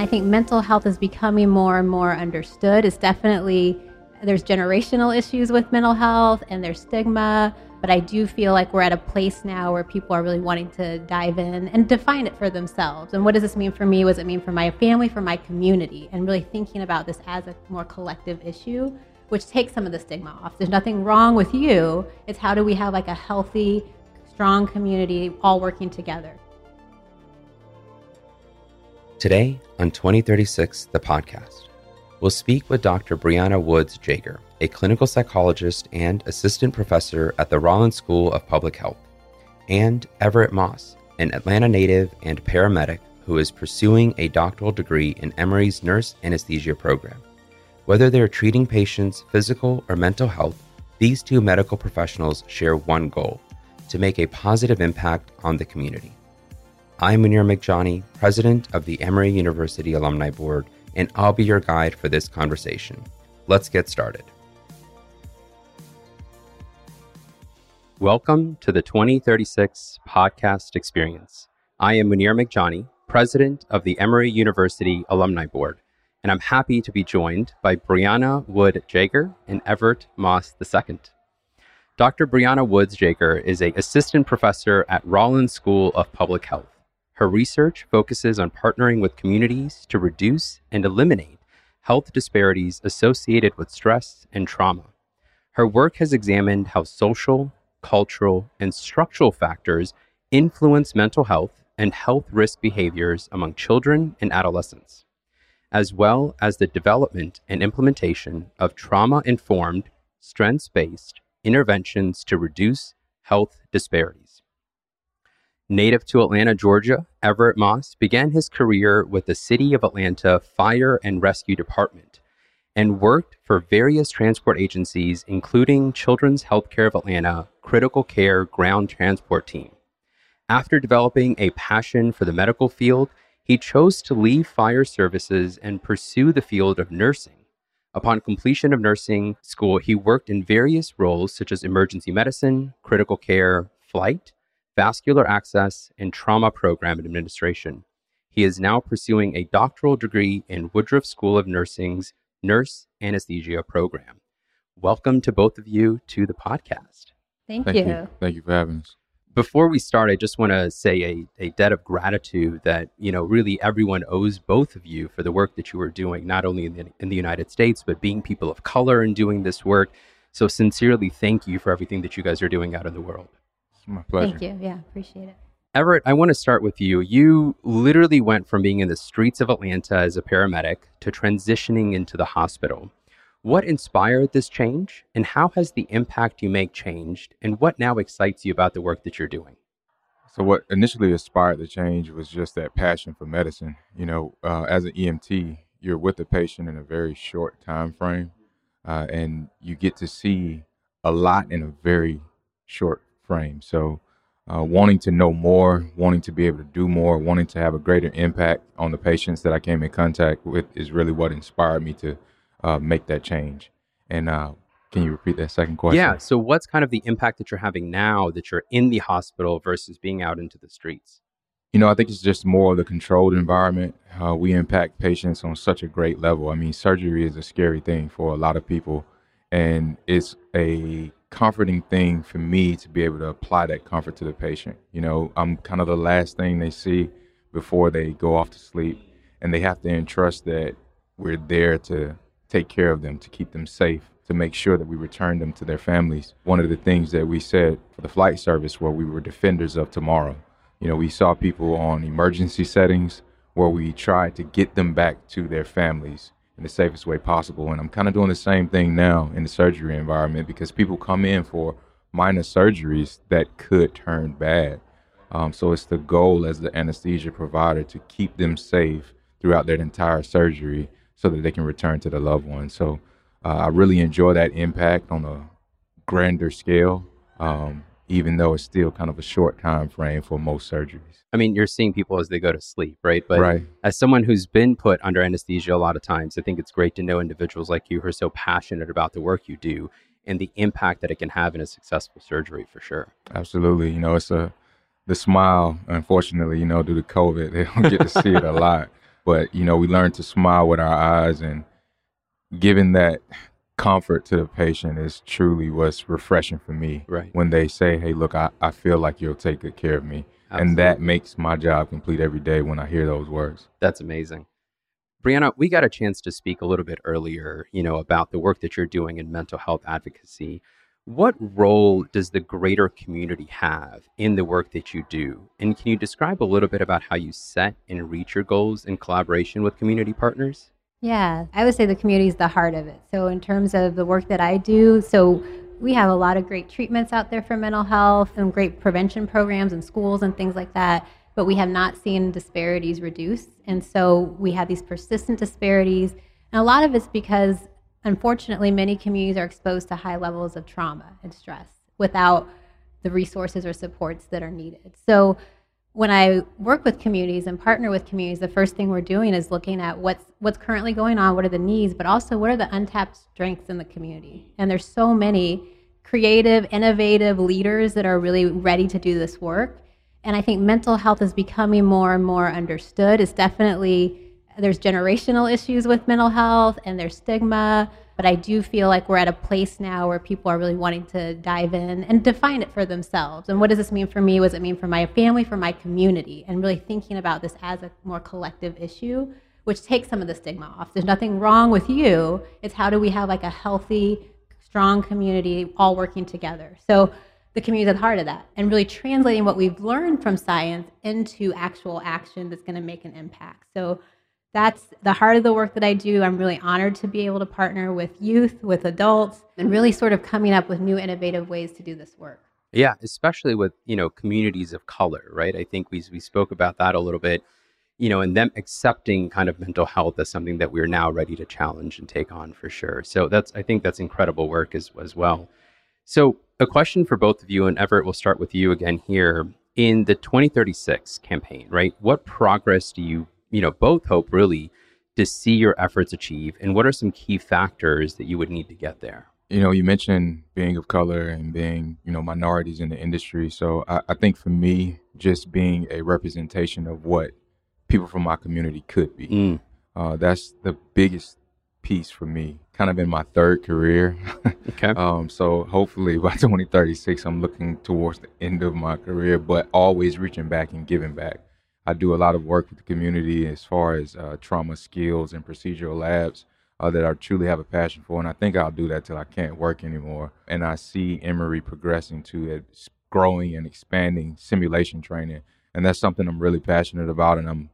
I think mental health is becoming more and more understood. It's definitely, there's generational issues with mental health and there's stigma, but I do feel like we're at a place now where people are really wanting to dive in and define it for themselves. And what does this mean for me? What does it mean for my family, for my community? And really thinking about this as a more collective issue, which takes some of the stigma off. There's nothing wrong with you. It's how do we have like a healthy, strong community all working together. Today on 2036, the podcast, we'll speak with Dr. Briana Woods Jaeger a clinical psychologist and assistant professor at the Rollins School of Public Health, and Everett Moss, an Atlanta native and paramedic who is pursuing a doctoral degree in Emory's nurse anesthesia program. Whether they're treating patients' physical or mental health, these two medical professionals share one goal to make a positive impact on the community. I'm Munir Meghjani, president of the Emory University Alumni Board, and I'll be your guide for this conversation. Let's get started. Welcome to the 2036 podcast experience. I am Munir Meghjani, president of the Emory University Alumni Board, and I'm happy to be joined by Briana Wood Jaeger and Everett Moss II. Dr. Briana Woods Jaeger is a assistant professor at Rollins School of Public Health. Her research focuses on partnering with communities to reduce and eliminate health disparities associated with stress and trauma. Her work has examined how social, cultural, and structural factors influence mental health and health risk behaviors among children and adolescents, as well as the development and implementation of trauma informed, strengths based interventions to reduce health disparities. Native to Atlanta, Georgia, Everett Moss began his career with the City of Atlanta Fire and Rescue Department and worked for various transport agencies, including Children's Healthcare of Atlanta Critical Care Ground Transport Team. After developing a passion for the medical field, he chose to leave fire services and pursue the field of nursing. Upon completion of nursing school, he worked in various roles such as emergency medicine, critical care, flight, vascular access, and trauma program administration. He is now pursuing a doctoral degree in Woodruff School of Nursing's nurse anesthesia program. Welcome to both of you to the podcast. Thank, Thank you. you. Thank you for having us. Before we start, I just want to say a, a debt of gratitude that, you know, really everyone owes both of you for the work that you are doing, not only in the, in the United States, but being people of color and doing this work. So sincerely thank you for everything that you guys are doing out in the world. It's my pleasure. Thank you. Yeah, appreciate it. Everett, I want to start with you. You literally went from being in the streets of Atlanta as a paramedic to transitioning into the hospital. What inspired this change, and how has the impact you make changed, and what now excites you about the work that you're doing? So, what initially inspired the change was just that passion for medicine. You know, uh, as an EMT, you're with a patient in a very short time frame, uh, and you get to see a lot in a very short frame. So, uh, wanting to know more, wanting to be able to do more, wanting to have a greater impact on the patients that I came in contact with is really what inspired me to uh, make that change. And uh, can you repeat that second question? Yeah. So, what's kind of the impact that you're having now that you're in the hospital versus being out into the streets? You know, I think it's just more of the controlled environment. Uh, we impact patients on such a great level. I mean, surgery is a scary thing for a lot of people, and it's a comforting thing for me to be able to apply that comfort to the patient. You know, I'm kind of the last thing they see before they go off to sleep, and they have to entrust that we're there to take care of them, to keep them safe, to make sure that we return them to their families. One of the things that we said for the flight service where we were defenders of tomorrow. You know, we saw people on emergency settings where we tried to get them back to their families in the safest way possible. And I'm kind of doing the same thing now in the surgery environment because people come in for minor surgeries that could turn bad. Um, so it's the goal as the anesthesia provider to keep them safe throughout their entire surgery so that they can return to their loved ones. So uh, I really enjoy that impact on a grander scale. Um, even though it's still kind of a short time frame for most surgeries. I mean, you're seeing people as they go to sleep, right? But right. as someone who's been put under anesthesia a lot of times, I think it's great to know individuals like you who are so passionate about the work you do and the impact that it can have in a successful surgery for sure. Absolutely. You know, it's a the smile, unfortunately, you know, due to COVID, they don't get to see it a lot. but you know, we learn to smile with our eyes and given that comfort to the patient is truly what's refreshing for me. Right. When they say, "Hey, look, I, I feel like you'll take good care of me," and that makes my job complete every day when I hear those words. That's amazing. Briana, we got a chance to speak a little bit earlier, you know, about the work that you're doing in mental health advocacy. What role does the greater community have in the work that you do? And can you describe a little bit about how you set and reach your goals in collaboration with community partners? Yeah, I would say the community is the heart of it. So, in terms of the work that I do, so we have a lot of great treatments out there for mental health and great prevention programs in schools and things like that. But we have not seen disparities reduce. And so we have these persistent disparities. And a lot of it's because, unfortunately, many communities are exposed to high levels of trauma and stress without the resources or supports that are needed. So, when I work with communities and partner with communities, the first thing we're doing is looking at what's what's currently going on, what are the needs, but also what are the untapped strengths in the community. And there's so many creative, innovative leaders that are really ready to do this work. And I think mental health is becoming more and more understood. It's definitely there's generational issues with mental health and there's stigma, but I do feel like we're at a place now where people are really wanting to dive in and define it for themselves. And what does this mean for me? What does it mean for my family, for my community? And really thinking about this as a more collective issue, which takes some of the stigma off. There's nothing wrong with you. It's how do we have like a healthy, strong community all working together. So the community is at the heart of that and really translating what we've learned from science into actual action that's going to make an impact. So that's the heart of the work that I do. I'm really honored to be able to partner with youth, with adults, and really sort of coming up with new innovative ways to do this work. Yeah, especially with, you know, communities of color, right? I think we we spoke about that a little bit, you know, and them accepting kind of mental health as something that we're now ready to challenge and take on for sure. So that's I think that's incredible work as as well. So, a question for both of you and Everett, we'll start with you again here. In the 2036 campaign, right? What progress do you, you know, both hope really to see your efforts achieve and what are some key factors that you would need to get there? You know, you mentioned being of color and being, you know, minorities in the industry. So I, I think for me, just being a representation of what people from my community could be. Mm, Uh, that's the biggest piece for me. Kind of in my third career. okay. um, so hopefully by 2036, I'm looking towards the end of my career, but always reaching back and giving back. I do a lot of work with the community as far as uh, trauma skills and procedural labs uh, that I truly have a passion for, and I think I'll do that till I can't work anymore. And I see Emory progressing to growing and expanding simulation training, and that's something I'm really passionate about, and I'm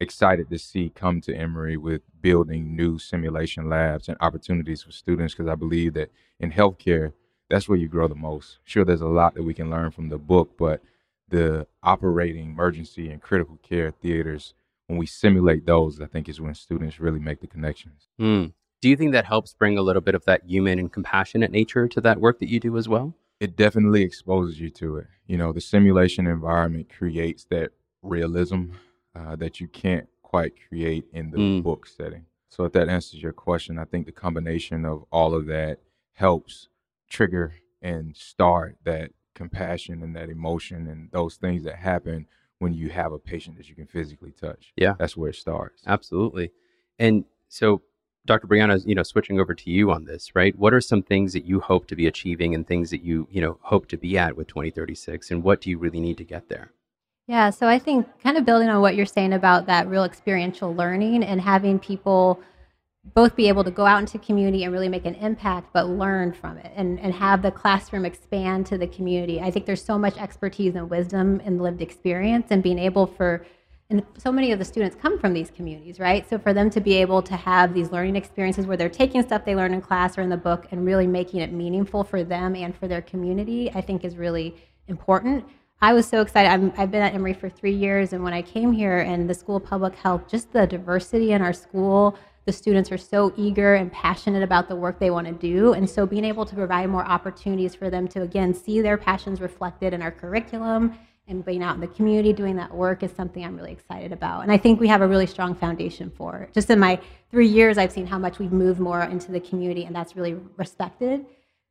excited to see come to Emory with building new simulation labs and opportunities for students because I believe that in healthcare, that's where you grow the most. Sure, there's a lot that we can learn from the book, but the operating emergency and critical care theaters, when we simulate those, I think is when students really make the connections. Mm. Do you think that helps bring a little bit of that human and compassionate nature to that work that you do as well? It definitely exposes you to it. You know, the simulation environment creates that realism uh, that you can't quite create in the Mm. book setting. So, if that answers your question, I think the combination of all of that helps trigger and start that compassion and that emotion and those things that happen when you have a patient that you can physically touch. Yeah. That's where it starts. Absolutely. And so, Dr. Briana, you know, switching over to you on this, right? What are some things that you hope to be achieving and things that you, you know, hope to be at with 2036 and what do you really need to get there? Yeah, so I think kind of building on what you're saying about that real experiential learning and having people both be able to go out into community and really make an impact, but learn from it and, and have the classroom expand to the community. I think there's so much expertise and wisdom and lived experience and being able for and so many of the students come from these communities, right? So for them to be able to have these learning experiences where they're taking stuff they learn in class or in the book and really making it meaningful for them and for their community, I think is really important. I was so excited. I'm, I've been at Emory for three years, and when I came here and the School of Public Health, just the diversity in our school, the students are so eager and passionate about the work they want to do. And so being able to provide more opportunities for them to, again, see their passions reflected in our curriculum and being out in the community doing that work is something I'm really excited about. And I think we have a really strong foundation for. Just in my three years, I've seen how much we've moved more into the community, and that's really respected.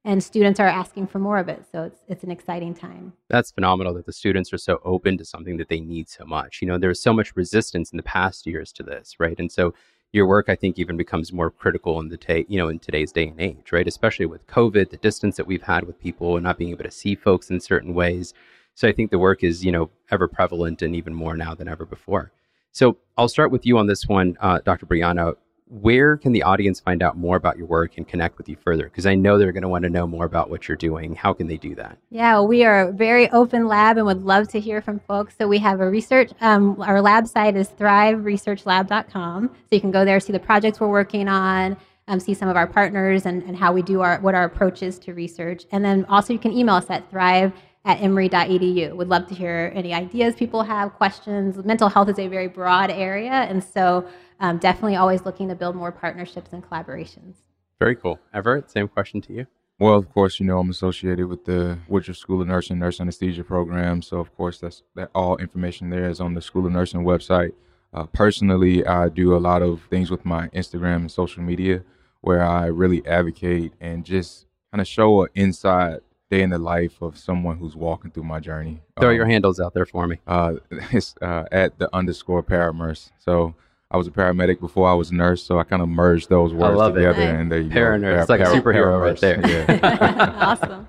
and students are asking for more of it. So it's it's an exciting time. That's phenomenal that the students are so open to something that they need so much. You know, there's so much resistance in the past years to this, right? And so your work, I think, even becomes more critical in the ta- you know in today's day and age, right? Especially with COVID, the distance that we've had with people and not being able to see folks in certain ways. So I think the work is you know ever prevalent and even more now than ever before. So I'll start with you on this one, uh, Dr. Briana where can the audience find out more about your work and connect with you further? Because I know they're going to want to know more about what you're doing. How can they do that? Yeah, we are a very open lab and would love to hear from folks. So we have a research, um, our lab site is thriveresearchlab.com. So you can go there, see the projects we're working on, um, see some of our partners and, and how we do our, what our approach is to research. And then also you can email us at thrive at emory.edu. Would love to hear any ideas people have, questions. Mental health is a very broad area. And so um, definitely always looking to build more partnerships and collaborations. Very cool. Everett, same question to you. Well, of course, you know I'm associated with the Woodruff School of Nursing Nurse Anesthesia program, so of course that's that all information there is on the School of Nursing website. Uh, personally, I do a lot of things with my Instagram and social media, where I really advocate and just kind of show an inside day in the life of someone who's walking through my journey. Throw um, your handles out there for me. Uh, it's uh, at the underscore paranurse. So I was a paramedic before I was a nurse, so I kind of merged those words together. It. And there you Paranurse. It's like a superhero right there. Yeah. awesome.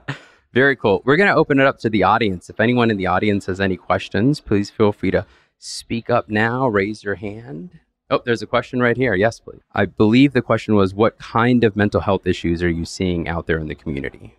Very cool. We're going to open it up to the audience. If anyone in the audience has any questions, please feel free to speak up now, raise your hand. Oh, there's a question right here. Yes, please. I believe the question was what kind of mental health issues are you seeing out there in the community?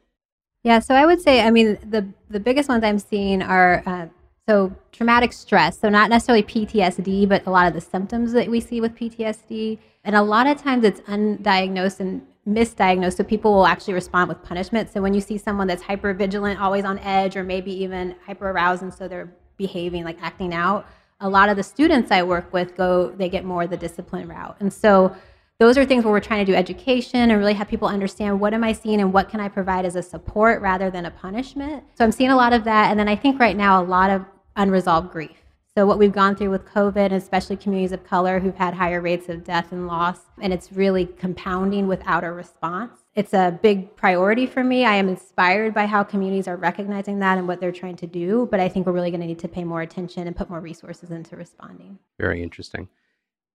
Yeah, so I would say, I mean, the the biggest ones I'm seeing are uh, so traumatic stress, so not necessarily PTSD, but a lot of the symptoms that we see with PTSD. And a lot of times it's undiagnosed and misdiagnosed, so people will actually respond with punishment. So when you see someone that's hyper vigilant, always on edge, or maybe even hyper aroused, and so they're behaving like acting out, a lot of the students I work with go, they get more the discipline route. And so those are things where we're trying to do education and really have people understand what am I seeing and what can I provide as a support rather than a punishment. So I'm seeing a lot of that. And then I think right now a lot of unresolved grief. So, what we've gone through with COVID, especially communities of color who've had higher rates of death and loss, and it's really compounding without a response. It's a big priority for me. I am inspired by how communities are recognizing that and what they're trying to do, but I think we're really going to need to pay more attention and put more resources into responding. Very interesting.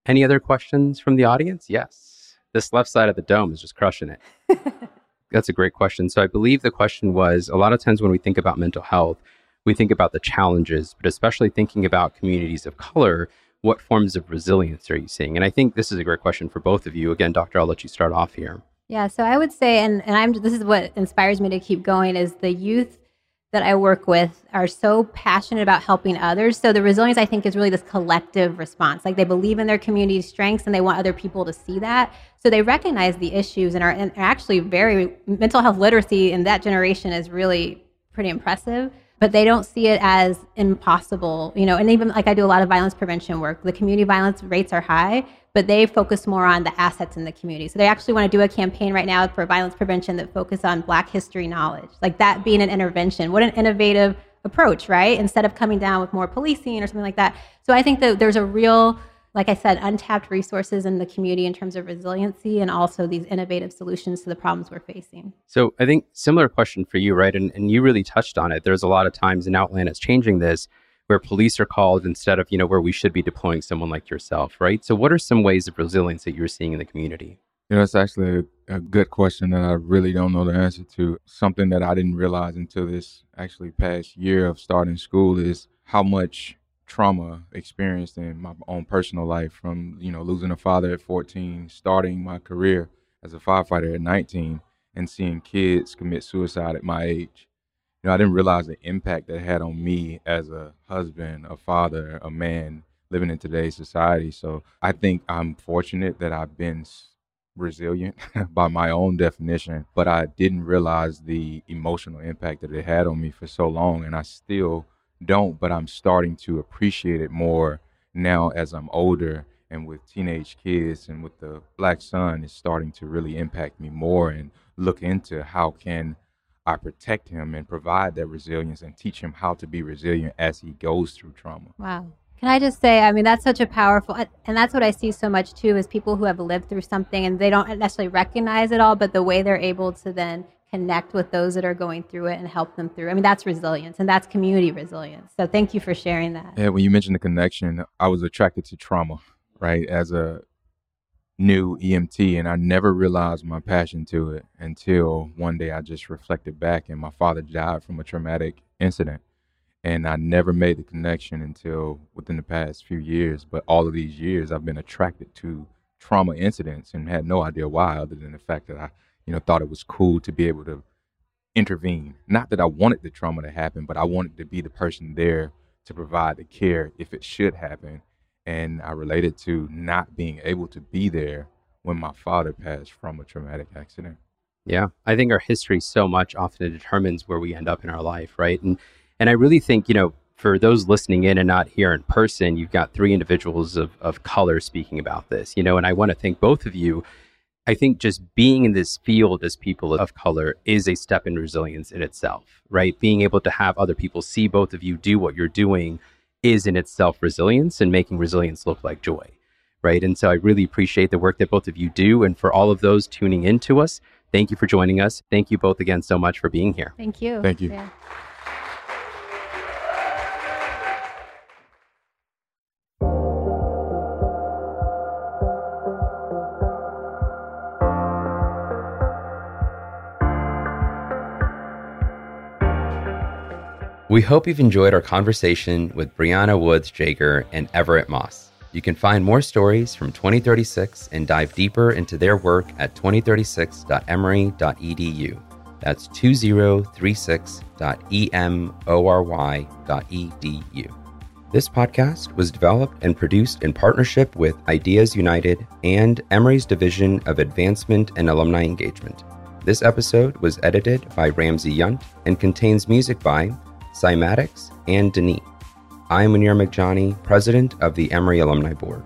Any other questions from the audience? Yes. This left side of the dome is just crushing it. That's a great question. So, I believe the question was a lot of times when we think about mental health, we think about the challenges, but especially thinking about communities of color, what forms of resilience are you seeing? And I think this is a great question for both of you. Again, Doctor, I'll let you start off here. Yeah, so I would say, and, and I'm this is what inspires me to keep going is the youth that I work with are so passionate about helping others. So the resilience I think is really this collective response. Like they believe in their community's strengths and they want other people to see that. So they recognize the issues and are, and actually very mental health literacy in that generation is really pretty impressive but they don't see it as impossible, you know. And even like I do a lot of violence prevention work. The community violence rates are high, but they focus more on the assets in the community. So they actually want to do a campaign right now for violence prevention that focus on Black history knowledge, like that being an intervention. What an innovative approach, right? Instead of coming down with more policing or something like that. So I think that there's a real like I said, untapped resources in the community in terms of resiliency and also these innovative solutions to the problems we're facing. So I think similar question for you, right? And, and you really touched on it. There's a lot of times, in Atlanta is changing this, where police are called instead of, you know, where we should be deploying someone like yourself, right? So what are some ways of resilience that you're seeing in the community? You know, it's actually a, a good question that I really don't know the answer to. Something that I didn't realize until this actually past year of starting school is how much trauma experienced in my own personal life from you know losing a father at 14 starting my career as a firefighter at 19 and seeing kids commit suicide at my age. You know i didn't realize the impact that had on me as a husband a father a man living in today's society. So i think i'm fortunate that i've been resilient by my own definition but i didn't realize the emotional impact that it had on me for so long and i still don't, but I'm starting to appreciate it more now as I'm older and with teenage kids and with the black son is starting to really impact me more and look into how can I protect him and provide that resilience and teach him how to be resilient as he goes through trauma. Wow. Can I just say, I mean, that's such a powerful, and that's what I see so much too, is people who have lived through something and they don't necessarily recognize it all, but the way they're able to then connect with those that are going through it and help them through. I mean, that's resilience and that's community resilience. So thank you for sharing that. Yeah, when you mentioned the connection, I was attracted to trauma, right? As a new EMT, and I never realized my passion to it until one day I just reflected back and my father died from a traumatic incident. And I never made the connection until within the past few years. But all of these years, I've been attracted to trauma incidents and had no idea why, other than the fact that I, you know, thought it was cool to be able to intervene. Not that I wanted the trauma to happen, but I wanted to be the person there to provide the care if it should happen and I related to not being able to be there when my father passed from a traumatic accident. Yeah, I think our history so much often determines where we end up in our life, right? And and I really think you know for those listening in and not here in person, you've got three individuals of of color speaking about this, you know, and I want to thank both of you. I think just being in this field as people of color is a step in resilience in itself, right? Being able to have other people see both of you do what you're doing is in itself resilience and making resilience look like joy. Right. And so I really appreciate the work that both of you do. And for all of those tuning in to us, thank you for joining us. Thank you both again so much for being here. Thank you. Thank you. Yeah. We hope you've enjoyed our conversation with Briana Woods Jaeger and Everett Moss. You can find more stories from 2036 and dive deeper into their work at 2036.emory.edu. That's 2036.emory.edu. This podcast was developed and produced in partnership with Ideas United and Emory's Division of Advancement and Alumni Engagement. This episode was edited by Ramsey Yunt and contains music by Cymatics, and Denis. I'm Munir Meghjani, president of the Emory Alumni Board.